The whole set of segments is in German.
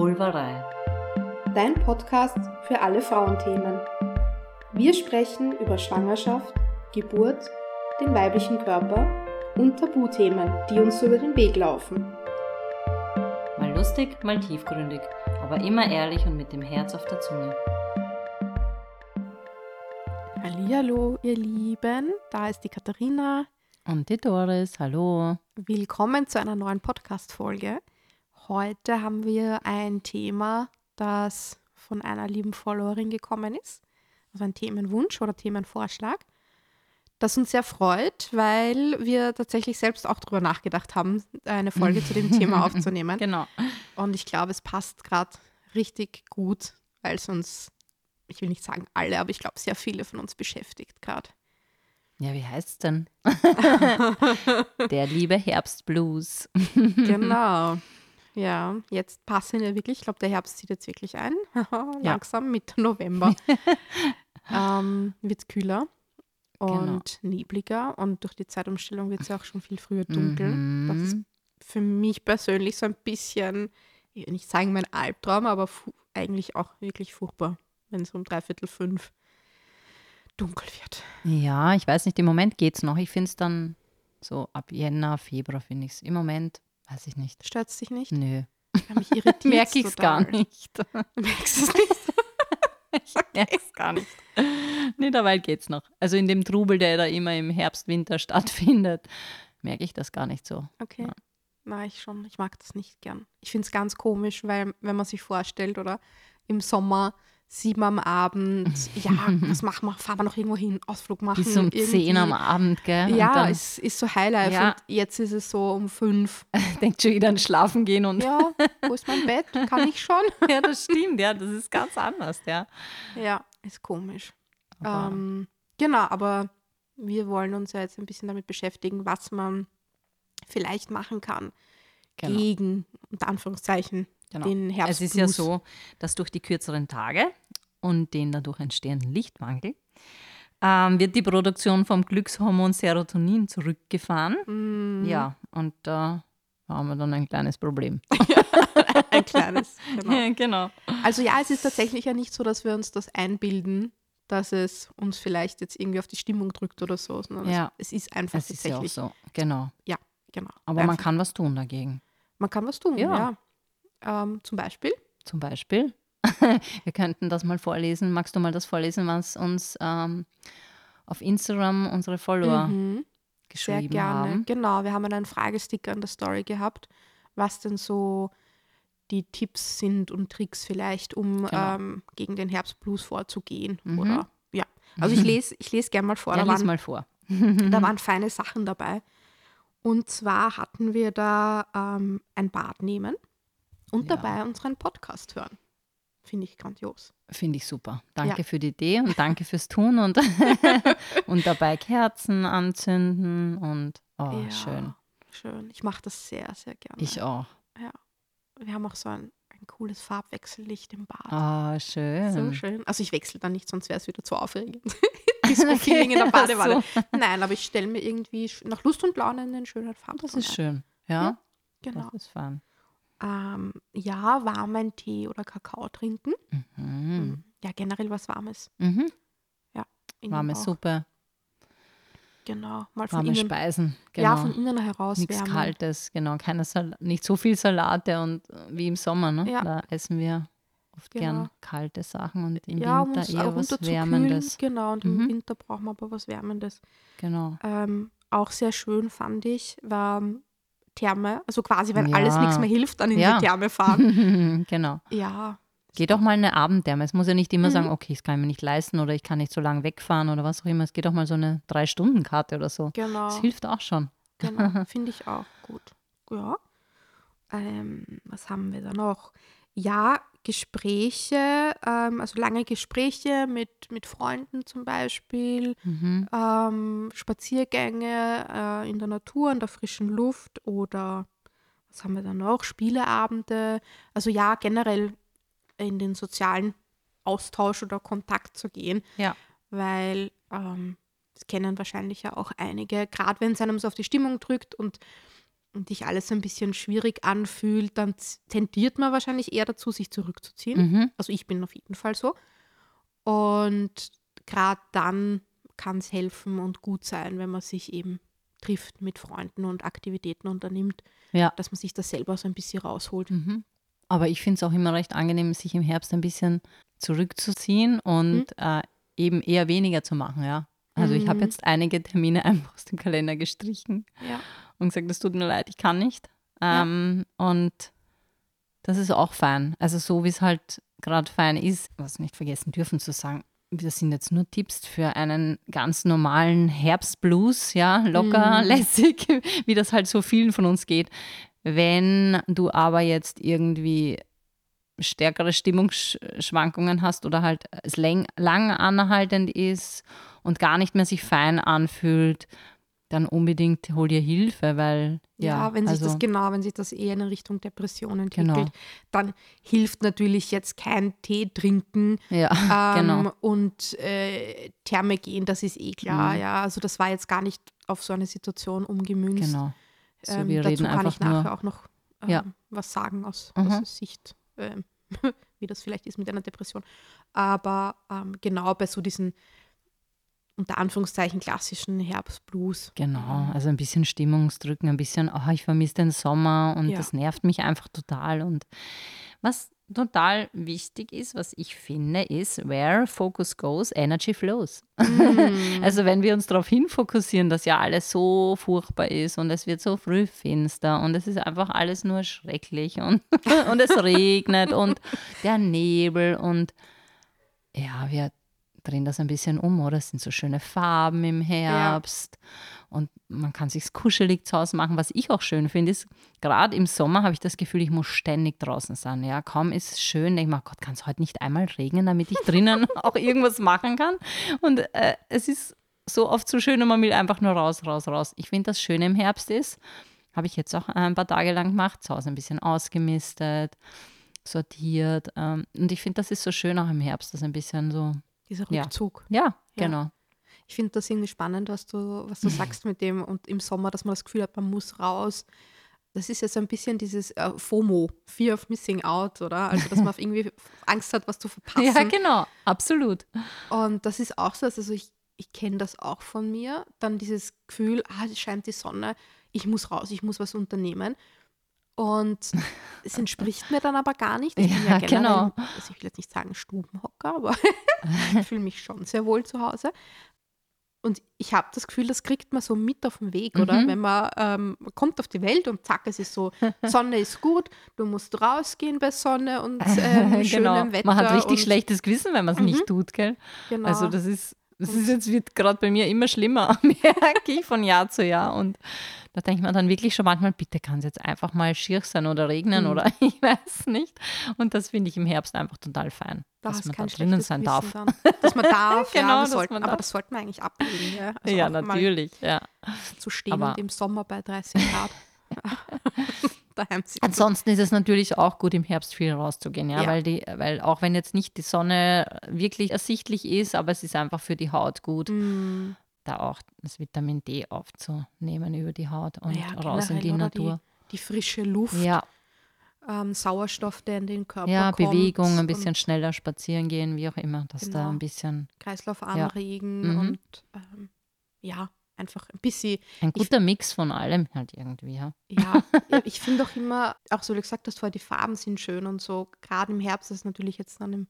Vulvarei. Dein Podcast für alle Frauenthemen. Wir sprechen über Schwangerschaft, Geburt, den weiblichen Körper und Tabuthemen, die uns über den Weg laufen. Mal lustig, mal tiefgründig, aber immer ehrlich und mit dem Herz auf der Zunge. Hallo, ihr Lieben, da ist die Katharina. Und die Doris, hallo. Willkommen zu einer neuen Podcast-Folge. Heute haben wir ein Thema, das von einer lieben Followerin gekommen ist. Also ein Themenwunsch oder Themenvorschlag, das uns sehr freut, weil wir tatsächlich selbst auch darüber nachgedacht haben, eine Folge zu dem Thema aufzunehmen. Genau. Und ich glaube, es passt gerade richtig gut, weil es uns, ich will nicht sagen alle, aber ich glaube, sehr viele von uns beschäftigt gerade. Ja, wie heißt es denn? Der liebe Herbstblues. genau. Ja, jetzt passen wir wirklich. Ich glaube, der Herbst zieht jetzt wirklich ein. Langsam Mitte November. ähm, wird es kühler und genau. nebliger und durch die Zeitumstellung wird es ja auch schon viel früher dunkel. Mhm. Das ist für mich persönlich so ein bisschen, ich will nicht sagen mein Albtraum, aber eigentlich auch wirklich furchtbar, wenn es um dreiviertel fünf dunkel wird. Ja, ich weiß nicht, im Moment geht es noch. Ich finde es dann so ab Jänner, Februar finde ich es. Im Moment weiß ich nicht. Stört es dich nicht? Nö. Ich mich irritiert Merke ich es gar nicht. Merkst du es nicht? ich merke es gar nicht. Nee, dabei geht es noch. Also in dem Trubel, der da immer im Herbst, Winter stattfindet, merke ich das gar nicht so. Okay. Ja. Na, ich schon. Ich mag das nicht gern. Ich finde es ganz komisch, weil, wenn man sich vorstellt, oder im Sommer sieben am Abend, ja, was machen wir? Fahren wir noch irgendwo hin, Ausflug machen. Bis um irgendwie. zehn am Abend, gell? Ja, es ist so Highlife ja. und jetzt ist es so um fünf. Denkt schon wieder an Schlafen gehen und. Ja, wo ist mein Bett? Kann ich schon? ja, das stimmt, ja, das ist ganz anders, ja. Ja, ist komisch. Ähm, genau, aber wir wollen uns ja jetzt ein bisschen damit beschäftigen, was man vielleicht machen kann genau. gegen, unter Anführungszeichen, genau. den Herbst. Es ist ja so, dass durch die kürzeren Tage und den dadurch entstehenden Lichtmangel ähm, wird die Produktion vom Glückshormon Serotonin zurückgefahren. Mm. Ja, und da äh, haben wir dann ein kleines Problem. ein kleines, genau. Ja, genau. Also ja, es ist tatsächlich ja nicht so, dass wir uns das einbilden, dass es uns vielleicht jetzt irgendwie auf die Stimmung drückt oder so, sondern ja. es, es ist einfach es tatsächlich. Ist ja auch so, genau. Ja, genau. Aber einfach. man kann was tun dagegen. Man kann was tun, ja. ja. Ähm, zum Beispiel? Zum Beispiel. Wir könnten das mal vorlesen. Magst du mal das vorlesen, was uns ähm, auf Instagram unsere Follower mhm. geschrieben Sehr gerne. haben? Genau, wir haben einen Fragesticker in der Story gehabt, was denn so die Tipps sind und Tricks vielleicht, um genau. ähm, gegen den Herbstblues vorzugehen. Mhm. Oder ja. Also ich lese, ich lese gerne mal vor. Ja, da waren, mal vor. da waren feine Sachen dabei. Und zwar hatten wir da ähm, ein Bad nehmen und ja. dabei unseren Podcast hören. Finde ich grandios. Finde ich super. Danke ja. für die Idee und danke fürs Tun und, und dabei Kerzen anzünden und oh, ja, schön. Schön. Ich mache das sehr, sehr gerne. Ich auch. Ja. Wir haben auch so ein, ein cooles Farbwechsellicht im Bad. Ah, oh, schön. So schön. Also ich wechsle dann nicht, sonst wäre es wieder zu aufregend. Disco-Feeling in der Badewanne. So. Nein, aber ich stelle mir irgendwie nach Lust und Laune einen schönen Farben. Das ist schön. Ja, ja genau. Das ist fein. Ähm, ja, warmen Tee oder Kakao trinken. Mhm. Ja, generell was Warmes. Mhm. Ja, warme Suppe. Genau, mal von warme innen. Speisen. Genau. Ja, von innen heraus Nichts wärmen. Kaltes, genau. Keine Sal nicht so viel Salate und wie im Sommer, ne? Ja. Da essen wir oft genau. gern kalte Sachen und im ja, Winter eher was Wärmendes. Genau, und Mhm. im Winter brauchen wir aber was Wärmendes. Genau. Ähm, auch sehr schön fand ich, war Therme. Also quasi, wenn Ja. alles nichts mehr hilft, dann in Ja. die Therme fahren. genau. ja, Geht auch mal eine Abendtherme. Es muss ja nicht immer Mhm. sagen, okay, das kann ich mir nicht leisten oder ich kann nicht so lange wegfahren oder was auch immer. Es geht auch mal so eine Drei-Stunden-Karte oder so. genau. Das hilft auch schon. Genau, finde ich auch gut. Ja. Ähm, was haben wir da noch? Ja, Gespräche, ähm, also lange Gespräche mit, mit Freunden zum Beispiel, Mhm. ähm, Spaziergänge äh, in der Natur, in der frischen Luft oder was haben wir da noch? Spieleabende. Also ja, generell in den sozialen Austausch oder Kontakt zu gehen. Ja. Weil ähm, das kennen wahrscheinlich ja auch einige, gerade wenn es einem so auf die Stimmung drückt und und dich alles ein bisschen schwierig anfühlt, dann tendiert man wahrscheinlich eher dazu, sich zurückzuziehen. Mhm. Also ich bin auf jeden Fall so. Und gerade dann kann es helfen und gut sein, wenn man sich eben trifft mit Freunden und Aktivitäten unternimmt, Ja. dass man sich das selber so ein bisschen rausholt. Mhm. Aber ich finde es auch immer recht angenehm, sich im Herbst ein bisschen zurückzuziehen und äh, eben eher weniger zu machen, ja. Also ich habe Mhm. jetzt einige Termine einfach aus dem Kalender gestrichen Ja. Und gesagt, es tut mir leid, ich kann nicht. Ja. Ähm, Und das ist auch fein. Also so wie es halt gerade fein ist, was nicht vergessen dürfen zu sagen, das sind jetzt nur Tipps für einen ganz normalen Herbstblues, ja, locker, Mhm. lässig, wie das halt so vielen von uns geht. Wenn du aber jetzt irgendwie stärkere Stimmungsschwankungen hast oder halt es lang anhaltend ist und gar nicht mehr sich fein anfühlt, dann unbedingt hol dir Hilfe, weil Ja, ja, wenn sich also, das genau, wenn sich das eher in Richtung Depression entwickelt, Genau. dann hilft natürlich jetzt kein Tee trinken ja, ähm, genau. und äh, Therme gehen, das ist eh klar. Mhm. Ja, also das war jetzt gar nicht auf so eine Situation umgemünzt. Genau. So, Ähm, wir dazu reden kann ich nachher auch noch ähm, Ja. was sagen aus, Mhm. aus Sicht, ähm, wie das vielleicht ist mit einer Depression. Aber ähm, genau bei so diesen unter Anführungszeichen klassischen Herbstblues. Genau, also ein bisschen Stimmungsdrücken, ein bisschen, oh, ich vermisse den Sommer und Ja. das nervt mich einfach total. Und was total wichtig ist, was ich finde, ist, where focus goes, energy flows. Mm. Also wenn wir uns darauf hinfokussieren, dass ja alles so furchtbar ist und es wird so früh finster und es ist einfach alles nur schrecklich und, und es regnet und der Nebel und ja, wir drehen das ein bisschen um, oder? Es sind so schöne Farben im Herbst und man kann sich kuschelig zu Hause machen. Was ich auch schön finde, ist, gerade im Sommer habe ich das Gefühl, ich muss ständig draußen sein. Ja, kaum ist es schön, denke ich mir, Gott, kann es heute nicht einmal regnen, damit ich drinnen auch irgendwas machen kann? Und äh, es ist so oft so schön und man will einfach nur raus, raus, raus. Ich finde, das Schöne im Herbst ist, habe ich jetzt auch ein paar Tage lang gemacht, zu Hause ein bisschen ausgemistet, sortiert. Ähm, und ich finde, das ist so schön auch im Herbst, das ein bisschen so, Dieser. Rückzug. ja, Ja. genau. Ich finde das irgendwie spannend, was du, was du sagst mit dem und im Sommer, dass man das Gefühl hat, man muss raus. Das ist ja so ein bisschen dieses äh, FOMO, Fear of Missing Out, oder? Also, dass man irgendwie Angst hat, was zu verpassen. Ja, genau, absolut. Und das ist auch so, also ich, ich kenne das auch von mir. Dann dieses Gefühl, ah, es scheint die Sonne, ich muss raus, ich muss was unternehmen. Und es entspricht mir dann aber gar nicht. Ich bin ja, Ja, generell, genau. also ich will jetzt nicht sagen Stubenhocker, aber ich fühle mich schon sehr wohl zu Hause. Und ich habe das Gefühl, das kriegt man so mit auf den Weg, oder? Mhm. Wenn man, ähm, kommt auf die Welt und zack, es ist so, Sonne ist gut, du musst rausgehen bei Sonne und ähm, schönem Wetter. Man hat richtig schlechtes Gewissen, wenn man es Mhm. nicht tut, gell? Genau. Also das ist, das ist jetzt wird gerade bei mir immer schlimmer, merke ich von Jahr zu Jahr. Und da denkt man dann wirklich schon manchmal, bitte kann es jetzt einfach mal schier sein oder regnen Mhm. oder ich weiß nicht. Und das finde ich im Herbst einfach total fein, Da dass man da drinnen sein darf. Dann. Dass man darf, Genau, ja, das sollten, man aber darf. das sollten wir eigentlich ablegen. Ja, Also ja, natürlich, ja. Zu stehen Aber- und im Sommer bei 30 Grad daheim sitzen. Ansonsten ist es natürlich auch gut, im Herbst viel rauszugehen, ja, Ja. Weil, die, weil auch wenn jetzt nicht die Sonne wirklich ersichtlich ist, aber es ist einfach für die Haut gut, Mm, da auch das Vitamin D aufzunehmen über die Haut und Ja, raus in die? Natur. die frische Luft, Ja, ähm, Sauerstoff, der in den Körper ja kommt. Bewegung, ein bisschen schneller spazieren gehen, wie auch immer, dass da Genau. ein bisschen Kreislauf anregen Mhm. und ähm, ja, einfach ein bisschen. ein Ich- guter Mix von allem halt irgendwie, ja. Ja, ich finde auch immer, auch so wie du gesagt hast, vorher die Farben sind schön und so. Gerade im Herbst, das ist natürlich jetzt dann im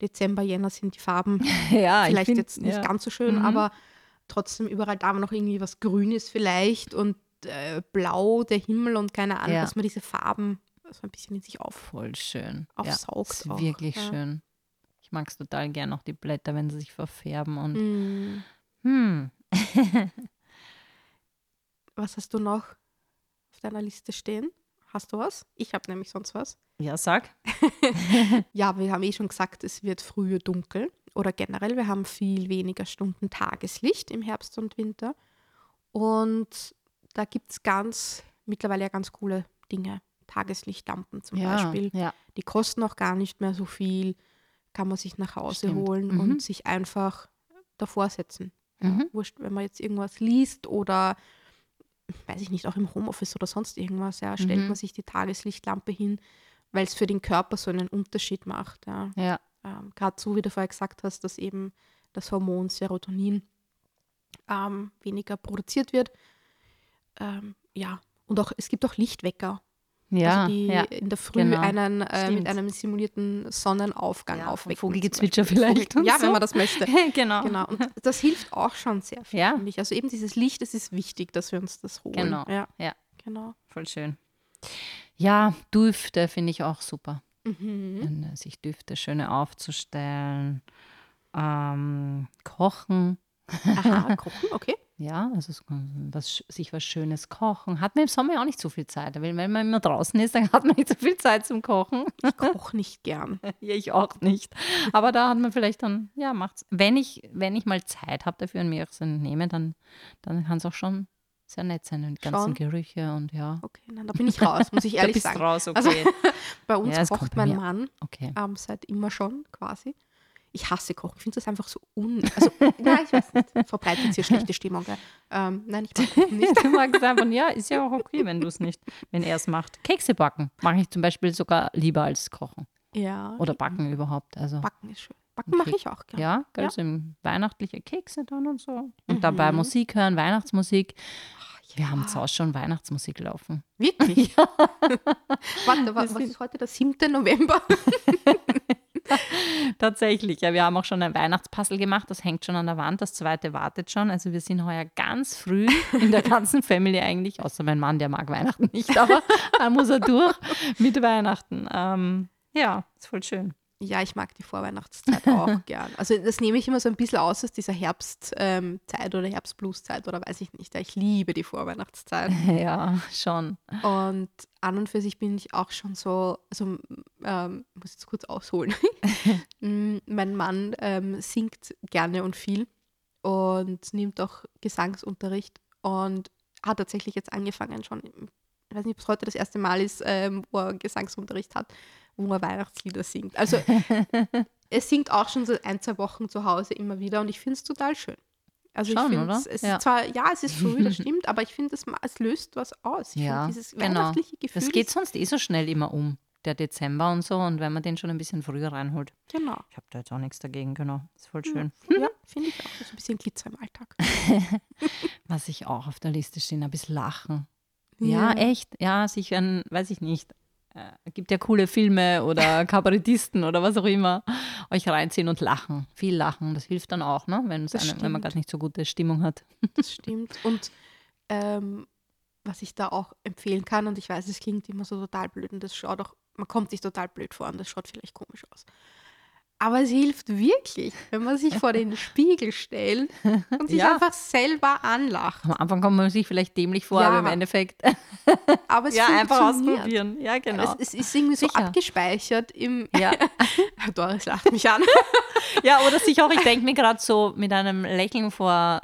Dezember, Jänner sind die Farben Ja, vielleicht jetzt nicht ganz so schön, Mhm. aber trotzdem überall da noch irgendwie was Grünes vielleicht und äh, Blau, der Himmel und keine Ahnung, Ja. dass man diese Farben so ein bisschen in sich auf. Voll schön. Aufsaugt ja, ist auch, wirklich ja. schön. Ich mag es total gern, auch die Blätter, wenn sie sich verfärben und Mm. hm, Was hast du noch auf deiner Liste stehen? Hast du was? Ich habe nämlich sonst was. ja, sag. Ja, wir haben eh schon gesagt, es wird früher dunkel oder generell, wir haben viel weniger Stunden Tageslicht im Herbst und Winter. Und da gibt es ganz, mittlerweile ja ganz coole Dinge. Tageslichtlampen zum ja, Beispiel. Ja, Die kosten auch gar nicht mehr so viel, kann man sich nach Hause Stimmt. holen Mhm. und sich einfach davor setzen. Ja, Mhm. Wurscht, wenn man jetzt irgendwas liest oder weiß ich nicht, auch im Homeoffice oder sonst irgendwas, ja, stellt Mhm. man sich die Tageslichtlampe hin, weil es für den Körper so einen Unterschied macht. Ja. Ja. Ähm, Gerade so, wie du vorher gesagt hast, dass eben das Hormon Serotonin ähm, weniger produziert wird. Ähm, ja, und auch es gibt auch Lichtwecker, Ja, also die ja. in der Früh genau. einen äh, mit einem simulierten Sonnenaufgang Ja, aufwecken. Vogelgezwitscher vielleicht und ja, so. wenn man das möchte. genau. Genau, und das hilft auch schon sehr viel, Ja. finde ich. Also eben dieses Licht, es ist wichtig, dass wir uns das holen. Genau, Ja, ja. genau. Voll schön. Ja, Düfte finde ich auch super. Mhm. Äh, sich Düfte schöne aufzustellen. Ähm, kochen. Aha, kochen, okay. Ja, also so was, sich was Schönes kochen. Hat man im Sommer ja auch nicht so viel Zeit. Weil wenn man immer draußen ist, dann hat man nicht so viel Zeit zum Kochen. Ich koche nicht gern. Ja, ich auch nicht. Aber da hat man vielleicht dann, ja, macht's. Wenn ich, wenn ich mal Zeit habe dafür und mir so nehme, dann, dann kann es auch schon sehr nett sein. Die ganzen Schon? Gerüche und ja. Okay, nein, da bin ich raus, muss ich Da ehrlich bist sagen. raus, Also- okay. Bei uns Ja, kocht mein. Mann okay. ähm, seit immer schon quasi. Ich hasse Kochen. Ich finde das einfach so un... Also, nein, ich weiß nicht. Verbreitet hier schlechte Stimmung. Gell? Ähm, nein, ich mag Kochen nicht. Du magst einfach, ja, ist ja auch okay, wenn du es nicht, wenn er es macht. Kekse backen mache ich zum Beispiel sogar lieber als kochen Ja, oder backen überhaupt. Also Backen ist schön. Backen mache ich auch gerne. ja, Ja. also im weihnachtliche Kekse dann und so. Und dabei Mhm. Musik hören, Weihnachtsmusik. Wir Ja. haben zu Hause schon Weihnachtsmusik laufen. Wirklich? Warte, wa- Wir was ist heute? Der 7. November? Tatsächlich, ja, wir haben auch schon ein Weihnachtspuzzle gemacht, das hängt schon an der Wand, das zweite wartet schon. Also wir sind heuer ganz früh in der ganzen Family eigentlich, außer mein Mann, der mag Weihnachten nicht, aber da muss er durch mit Weihnachten. Ähm, ja, ist voll schön. Ja, ich mag die Vorweihnachtszeit auch gern. Also das nehme ich immer so ein bisschen aus aus dieser Herbstzeit ähm, oder Herbstblueszeit oder weiß ich nicht. Ich liebe die Vorweihnachtszeit. Ja, schon. Und an und für sich bin ich auch schon so, also ähm, muss jetzt kurz ausholen. Mein Mann ähm, singt gerne und viel und nimmt auch Gesangsunterricht und hat tatsächlich jetzt angefangen schon, ich weiß nicht, ob es heute das erste Mal ist, ähm, wo er Gesangsunterricht hat, wo er Weihnachtslieder singt. Also er singt auch schon seit ein, zwei Wochen zu Hause immer wieder und ich finde es total schön. Also Schon, ich finde es Ja. ist zwar, ja, es ist früh, das stimmt, aber ich finde, es, es löst was aus. Ich Ja, dieses genau. weihnachtliche Gefühl. Das geht ist- sonst eh so schnell immer um, der Dezember und so. Und wenn man den schon ein bisschen früher reinholt. Genau. Ich habe da jetzt auch nichts dagegen, genau. Ist voll schön. Ja, finde ich auch. So ein bisschen Glitzer im Alltag. Was ich auch auf der Liste stehen habe, ist Lachen. Ja, echt. Ja, sich an, weiß ich nicht. Äh, gibt ja coole Filme oder Kabarettisten oder was auch immer. Euch reinziehen und lachen. Viel lachen. Das hilft dann auch, ne? wenn, eine, wenn man gerade nicht so gute Stimmung hat. Das stimmt. Und ähm, was ich da auch empfehlen kann, und ich weiß, es klingt immer so total blöd und das schaut auch, man kommt sich total blöd vor und das schaut vielleicht komisch aus. Aber es hilft wirklich, wenn man sich vor den Spiegel stellt und sich Ja. einfach selber anlacht. Am Anfang kommt man sich vielleicht dämlich vor, Ja. aber im Endeffekt Aber es ja, einfach ausprobieren. Ja, genau. Es, es ist irgendwie so Sicher. abgespeichert im. Ja. Doris lacht mich an. ja, oder sich auch, ich denke mir gerade so mit einem Lächeln vor,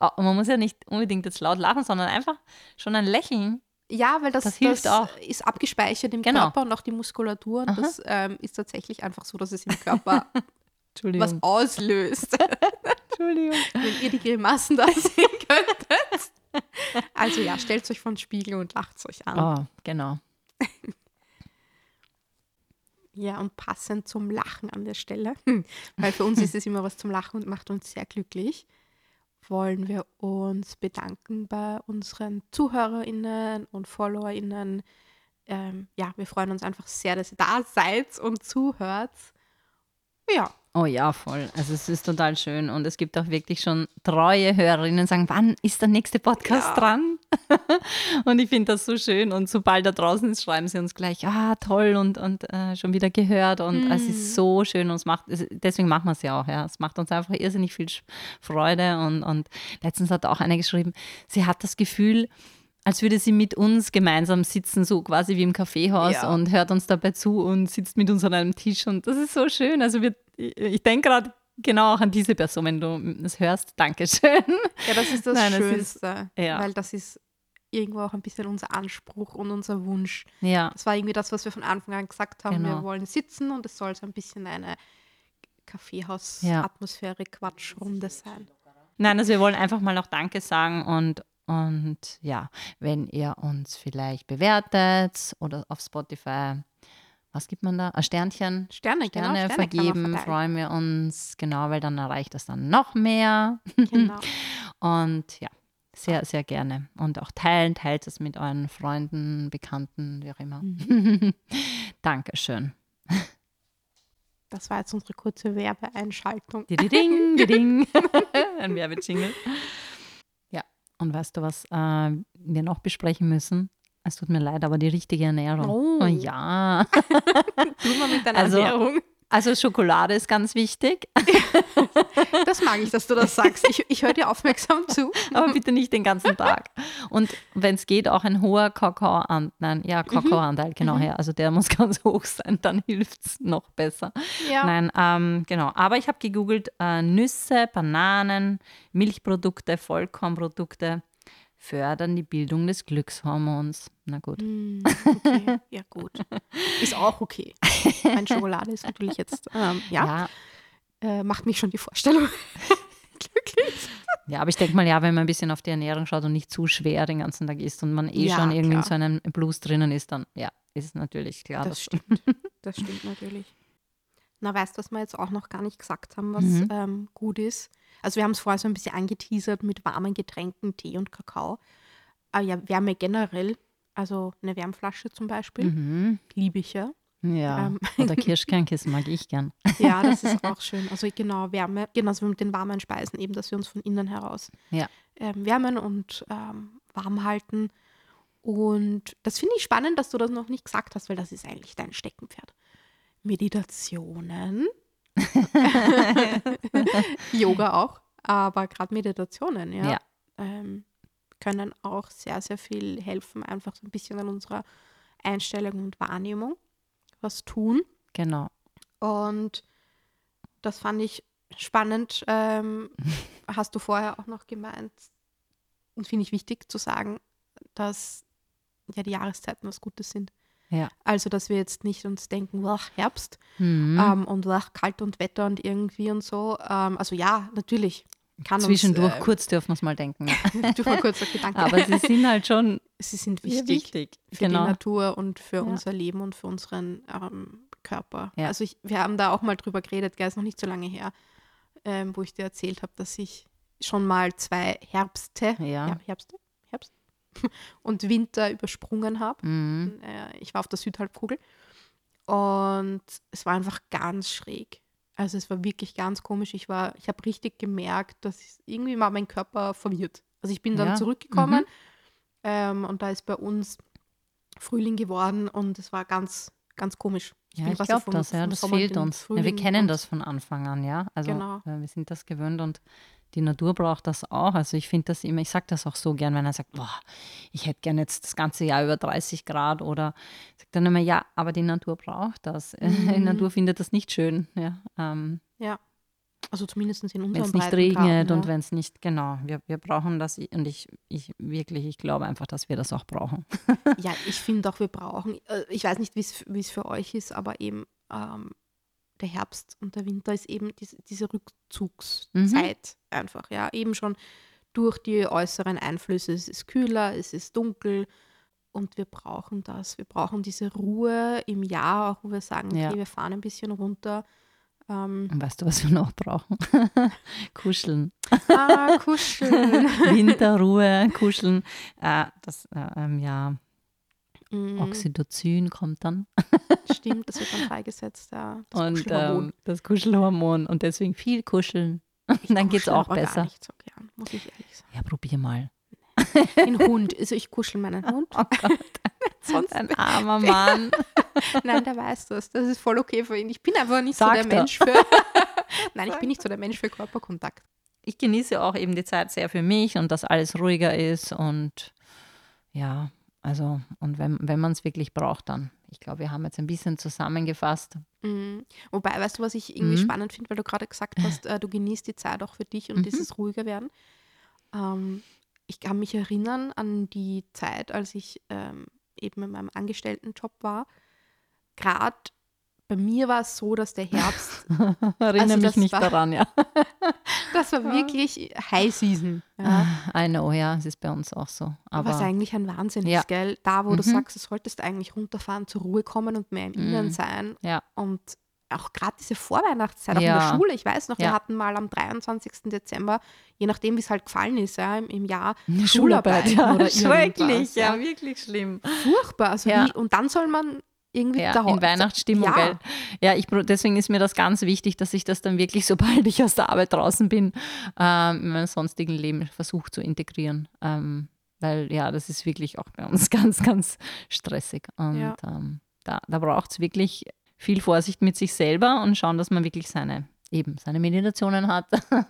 oh, man muss ja nicht unbedingt jetzt laut lachen, sondern einfach schon ein Lächeln. Ja, weil das, Das hilft auch. ist abgespeichert im Genau. Körper und auch die Muskulatur. Und Aha. das ähm, ist tatsächlich einfach so, dass es im Körper was auslöst. Entschuldigung. wenn ihr die Grimassen da sehen könntet. Also ja, stellt euch vor den Spiegel und lacht euch an. Oh, genau. Ja, und passend zum Lachen an der Stelle, hm, weil für uns ist es immer was zum Lachen und macht uns sehr glücklich, wollen wir uns bedanken bei unseren ZuhörerInnen und FollowerInnen. Ähm, ja, wir freuen uns einfach sehr, dass ihr da seid und zuhört. Ja, Oh ja, voll. Also es ist total schön und es gibt auch wirklich schon treue Hörerinnen, die sagen, wann ist der nächste Podcast Ja. dran? und ich finde das so schön und sobald da draußen ist, schreiben sie uns gleich, ah toll und, und äh, schon wieder gehört und es Mhm. ist so schön und es macht, es, deswegen machen wir es ja auch, ja. Es macht uns einfach irrsinnig viel Freude und, und letztens hat auch eine geschrieben, sie hat das Gefühl, als würde sie mit uns gemeinsam sitzen, so quasi wie im Kaffeehaus Ja. und hört uns dabei zu und sitzt mit uns an einem Tisch. Und das ist so schön. Also wir, ich, denke gerade genau auch an diese Person, wenn du es hörst. Dankeschön. ja das ist das Nein, es ist- Schönste, ja. weil das ist irgendwo auch ein bisschen unser Anspruch und unser Wunsch. Ja, Das war irgendwie das, was wir von Anfang an gesagt haben. Genau. Wir wollen sitzen und es soll so ein bisschen eine Kaffeehaus-Atmosphäre, Quatschrunde sein. nein, also wir wollen einfach mal auch Danke sagen und Und ja, wenn ihr uns vielleicht bewertet oder auf Spotify, was gibt man da? Ein Sternchen? Sterne, genau, Sterne Sterne kann man vergeben, freuen wir uns, genau, weil dann erreicht das dann noch mehr. Genau. Und ja, sehr, sehr gerne. Und auch teilen, teilt es mit euren Freunden, Bekannten, wie auch immer. Mhm. Dankeschön. Das war jetzt unsere kurze Werbeeinschaltung. Ding, ding. Ein Werbejingle. Und weißt du, was äh, wir noch besprechen müssen? Es tut mir leid, aber die richtige Ernährung. Oh. ja. Tu mal mit deiner Also- Ernährung. Also Schokolade ist ganz wichtig, Das mag ich, dass du das sagst. Ich, ich höre dir aufmerksam zu. aber bitte nicht den ganzen Tag. Und wenn es geht, auch ein hoher Kakaoanteil. Nein, ja, Kakaoanteil, genau her. Also der muss ganz hoch sein, dann hilft es noch besser. Ja. Nein, ähm, genau. Aber ich habe gegoogelt, äh, Nüsse, Bananen, Milchprodukte, Vollkornprodukte fördern die Bildung des Glückshormons. Na gut. Hm, okay. Ja, gut. Ist auch okay. Meine Schokolade ist natürlich jetzt, ähm, ja, Äh, macht mich schon die Vorstellung glücklich. Ja, aber ich denke mal, ja, wenn man ein bisschen auf die Ernährung schaut und nicht zu schwer den ganzen Tag isst und man eh Ja, schon irgendwie in klar. so einem Blues drinnen ist, dann ja, ist es natürlich klar. Das dass- stimmt. Das stimmt natürlich. Na, weißt du, was wir jetzt auch noch gar nicht gesagt haben, was Mhm. ähm, gut ist? Also wir haben es vorher so ein bisschen angeteasert mit warmen Getränken, Tee und Kakao. Aber ja, Wärme generell, also eine Wärmflasche zum Beispiel, Mhm. liebe ich ja. Ja, Ähm. oder Kirschkernkissen mag ich gern. Ja, das ist auch schön. Also genau, Wärme, genauso wie mit den warmen Speisen, eben, dass wir uns von innen heraus Ja. ähm, wärmen und ähm, warm halten. Und das finde ich spannend, dass du das noch nicht gesagt hast, weil das ist eigentlich dein Steckenpferd. Meditationen. Yoga auch, aber gerade Meditationen, ja, Ja. Ähm, können auch sehr, sehr viel helfen, einfach so ein bisschen an unserer Einstellung und Wahrnehmung was tun. Genau. Und das fand ich spannend. Ähm, hast du vorher auch noch gemeint und finde ich wichtig zu sagen, dass ja die Jahreszeiten was Gutes sind. Ja. Also, dass wir jetzt nicht uns denken, ach, Herbst Mhm. ähm, und ach, kalt und Wetter und irgendwie und so. Ähm, also ja, natürlich kann Zwischendurch uns, kurz dürfen wir es mal denken. Äh, durch mal kurz der Gedanke. Aber sie sind halt schon sie sind wichtig. wichtig für Genau. die Natur und für Ja. unser Leben und für unseren ähm, Körper. Ja. Also ich, wir haben da auch mal drüber geredet, gell, ist noch nicht so lange her, ähm, wo ich dir erzählt habe, dass ich schon mal zwei Herbste, Ja. Herbste, Herbst und Winter übersprungen habe. Mhm. Äh, ich war auf der Südhalbkugel und es war einfach ganz schräg. Also es war wirklich ganz komisch. Ich war, ich habe richtig gemerkt, dass ich, irgendwie war mein Körper verwirrt. Also ich bin dann Ja. zurückgekommen Mhm. ähm, und da ist bei uns Frühling geworden und es war ganz, ganz komisch. Ja, bin ich glaube das, ja, das Sommer fehlt uns. Ja, wir kennen das von Anfang an, ja. Also Genau. äh, wir sind das gewöhnt und die Natur braucht das auch. Also ich finde das immer, ich sage das auch so gern, wenn er sagt, boah, ich hätte gern jetzt das ganze Jahr über 30 Grad oder sagt dann immer, ja, aber die Natur braucht das. Die Mhm. Natur findet das nicht schön, ja. Ähm, Also zumindest in unserem wenn es nicht regnet und ja. wenn es nicht, genau, wir, wir brauchen das und ich, ich wirklich, ich glaube einfach, dass wir das auch brauchen. Ja, ich finde auch, wir brauchen, äh, ich weiß nicht, wie es wie es für euch ist, aber eben ähm, der Herbst und der Winter ist eben diese, diese Rückzugszeit einfach, ja, eben schon durch die äußeren Einflüsse. Es ist kühler, es ist dunkel und wir brauchen das. Wir brauchen diese Ruhe im Jahr, auch wo wir sagen, okay, Ja. wir fahren ein bisschen runter. Ähm, Und weißt du, was wir noch brauchen? Kuscheln. ah, kuscheln. Winterruhe, kuscheln. Äh, das, äh, ähm, ja, Mm, Oxytocin kommt dann. Stimmt, das wird dann freigesetzt, ja. Das und Kuschelhormon. ähm, das Kuschelhormon. Und deswegen viel kuscheln. Ich dann geht es auch besser. nicht so gern, muss ich ehrlich sagen. Ja, probier mal. Den Hund. Also ich kuschel meinen Hund. Oh Sonst ein armer Mann. Nein, der weiß das. Das ist voll okay für ihn. Ich bin einfach nicht Sagt so der er. Mensch für. Nein, ich bin nicht so der Mensch für Körperkontakt. Ich genieße auch eben die Zeit sehr für mich und dass alles ruhiger ist. Und ja, also, und wenn, wenn man es wirklich braucht, dann. Ich glaube, wir haben jetzt ein bisschen zusammengefasst. Mhm. Wobei, weißt du, was ich irgendwie Mhm. spannend finde, weil du gerade gesagt hast, äh, du genießt die Zeit auch für dich und Mhm. dieses ruhiger werden. Ähm, ich kann mich erinnern an die Zeit, als ich ähm, eben in meinem Angestelltenjob war. Gerade bei mir war es so, dass der Herbst. Erinnere Also mich nicht war- daran, ja. Das war wirklich High Season. Ja. I know, ja, es ist bei uns auch so. Aber Was eigentlich ein Wahnsinn Ja. ist, gell? Da, wo du Mhm. sagst, du solltest eigentlich runterfahren, zur Ruhe kommen und mehr im Mhm. sein. ja, Und auch gerade diese Vorweihnachtszeit, auch in Ja. der Schule. Ich weiß noch, wir hatten mal am 23. Dezember, je nachdem, wie es halt gefallen ist, ja, im, im Jahr, eine Schularbeit ja. oder Schrecklich, ja, wirklich schlimm. furchtbar. Also wie, und dann soll man irgendwie Ja, da in Weihnachtsstimmung, ja. gell? Ja, ich, deswegen ist mir das ganz wichtig, dass ich das dann wirklich, sobald ich aus der Arbeit draußen bin, ähm, in meinem sonstigen Leben versuche zu integrieren. Ähm, weil ja, das ist wirklich auch bei uns ganz, ganz stressig. Und Ja. ähm, da, da braucht es wirklich viel Vorsicht mit sich selber und schauen, dass man wirklich seine eben seine Meditationen hat,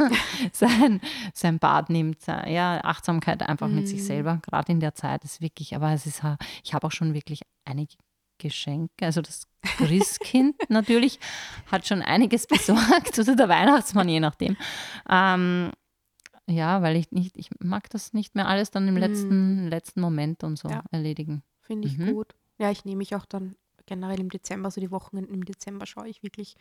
sein, sein Bad nimmt, ja, Achtsamkeit einfach mit sich Mhm. selber, gerade in der Zeit ist wirklich, aber es ist, ha- ich habe auch schon wirklich einige Geschenke, also das Christkind natürlich hat schon einiges besorgt, oder der Weihnachtsmann, je nachdem. Ähm, ja, weil ich nicht, ich mag das nicht mehr alles dann im Mhm. letzten, letzten Moment und so Ja. erledigen. Finde ich Mhm. gut. Ja, ich nehme mich auch dann generell im Dezember, so die Wochen im Dezember schaue ich wirklich,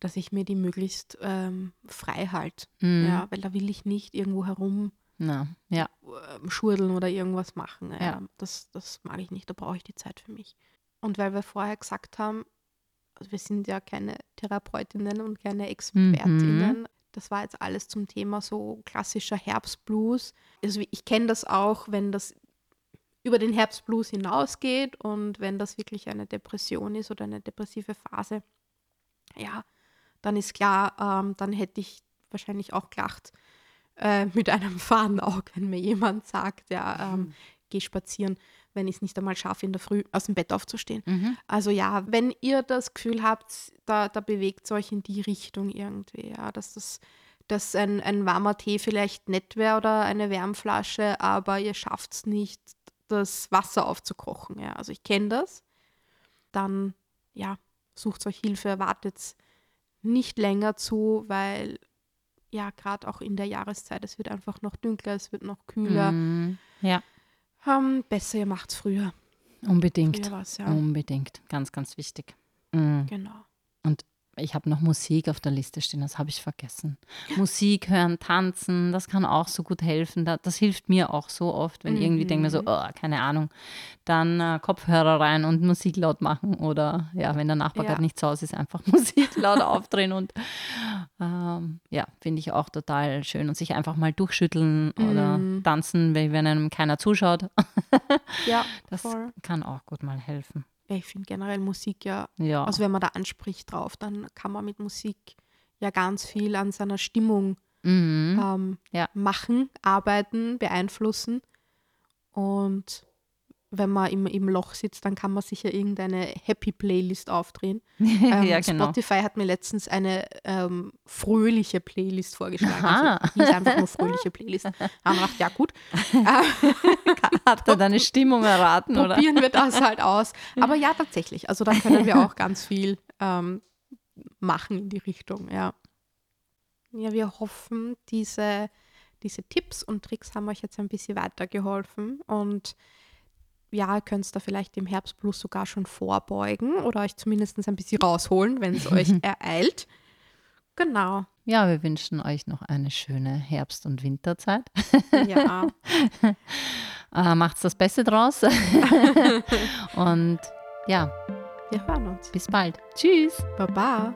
dass ich mir die möglichst ähm, frei halte. Mhm. Ja, weil da will ich nicht irgendwo herum Na, ja, ähm, schurdeln oder irgendwas machen. Ja, Ja. Das, das mag ich nicht, da brauche ich die Zeit für mich. Und weil wir vorher gesagt haben, also wir sind ja keine Therapeutinnen und keine Expertinnen. Das war jetzt alles zum Thema so klassischer Herbstblues. Also ich kenne das auch, wenn das über den Herbstblues hinausgeht und wenn das wirklich eine Depression ist oder eine depressive Phase, ja, dann ist klar, ähm, dann hätte ich wahrscheinlich auch gelacht äh, mit einem faden Auge, wenn mir jemand sagt, ja, ähm, geh spazieren, wenn ich es nicht einmal schaffe, in der Früh aus dem Bett aufzustehen. mhm. Also ja, wenn ihr das Gefühl habt, da, da bewegt es euch in die Richtung irgendwie, ja, dass das dass ein, ein warmer Tee vielleicht nett wäre oder eine Wärmflasche, aber ihr schafft es nicht, das Wasser aufzukochen. Ja. Also ich kenne das. Dann, ja, sucht euch Hilfe, wartet nicht länger zu, weil ja, gerade auch in der Jahreszeit, es wird einfach noch dunkler, es wird noch kühler. Mhm. Ja, Ähm, besser, ihr macht es früher. unbedingt. Früher ja. Unbedingt. Ganz, ganz wichtig. Mhm. Genau. Ich habe noch Musik auf der Liste stehen, das habe ich vergessen. Musik hören, tanzen, das kann auch so gut helfen. Da- Das hilft mir auch so oft, wenn ich irgendwie denke mir so, Mhm. oh, keine Ahnung, dann äh, Kopfhörer rein und Musik laut machen oder ja, wenn der Nachbar Ja. gerade nicht zu Hause ist, einfach Musik laut aufdrehen und ähm, ja, finde ich auch total schön und sich einfach mal durchschütteln oder Mhm. tanzen, wenn wenn einem keiner zuschaut. Ja, Das voll. kann auch gut mal helfen. Ich finde generell Musik ja, Ja. also wenn man da anspricht drauf, dann kann man mit Musik ja ganz viel an seiner Stimmung mhm. ähm, Ja. machen, arbeiten, beeinflussen. Und wenn man im, im Loch sitzt, dann kann man sich ja irgendeine Happy-Playlist aufdrehen. Ähm, ja, genau. Spotify hat mir letztens eine ähm, fröhliche Playlist vorgeschlagen. Aha. Also, hieß einfach nur fröhliche Playlist. Da haben wir gedacht, ja gut, Hat er deine Stimmung erraten, oder? probieren wir das halt aus. Aber ja, tatsächlich. Also da können wir auch ganz viel ähm, machen in die Richtung, ja. Ja, wir hoffen, diese, diese Tipps und Tricks haben euch jetzt ein bisschen weitergeholfen und ja, ihr könnt da vielleicht im Herbstblues sogar schon vorbeugen oder euch zumindest ein bisschen rausholen, wenn es euch ereilt. Genau, Ja, wir wünschen euch noch eine schöne Herbst- und Winterzeit. ja. Äh, macht's das Beste draus. und ja, Wir hören uns. bis bald. Tschüss. Baba.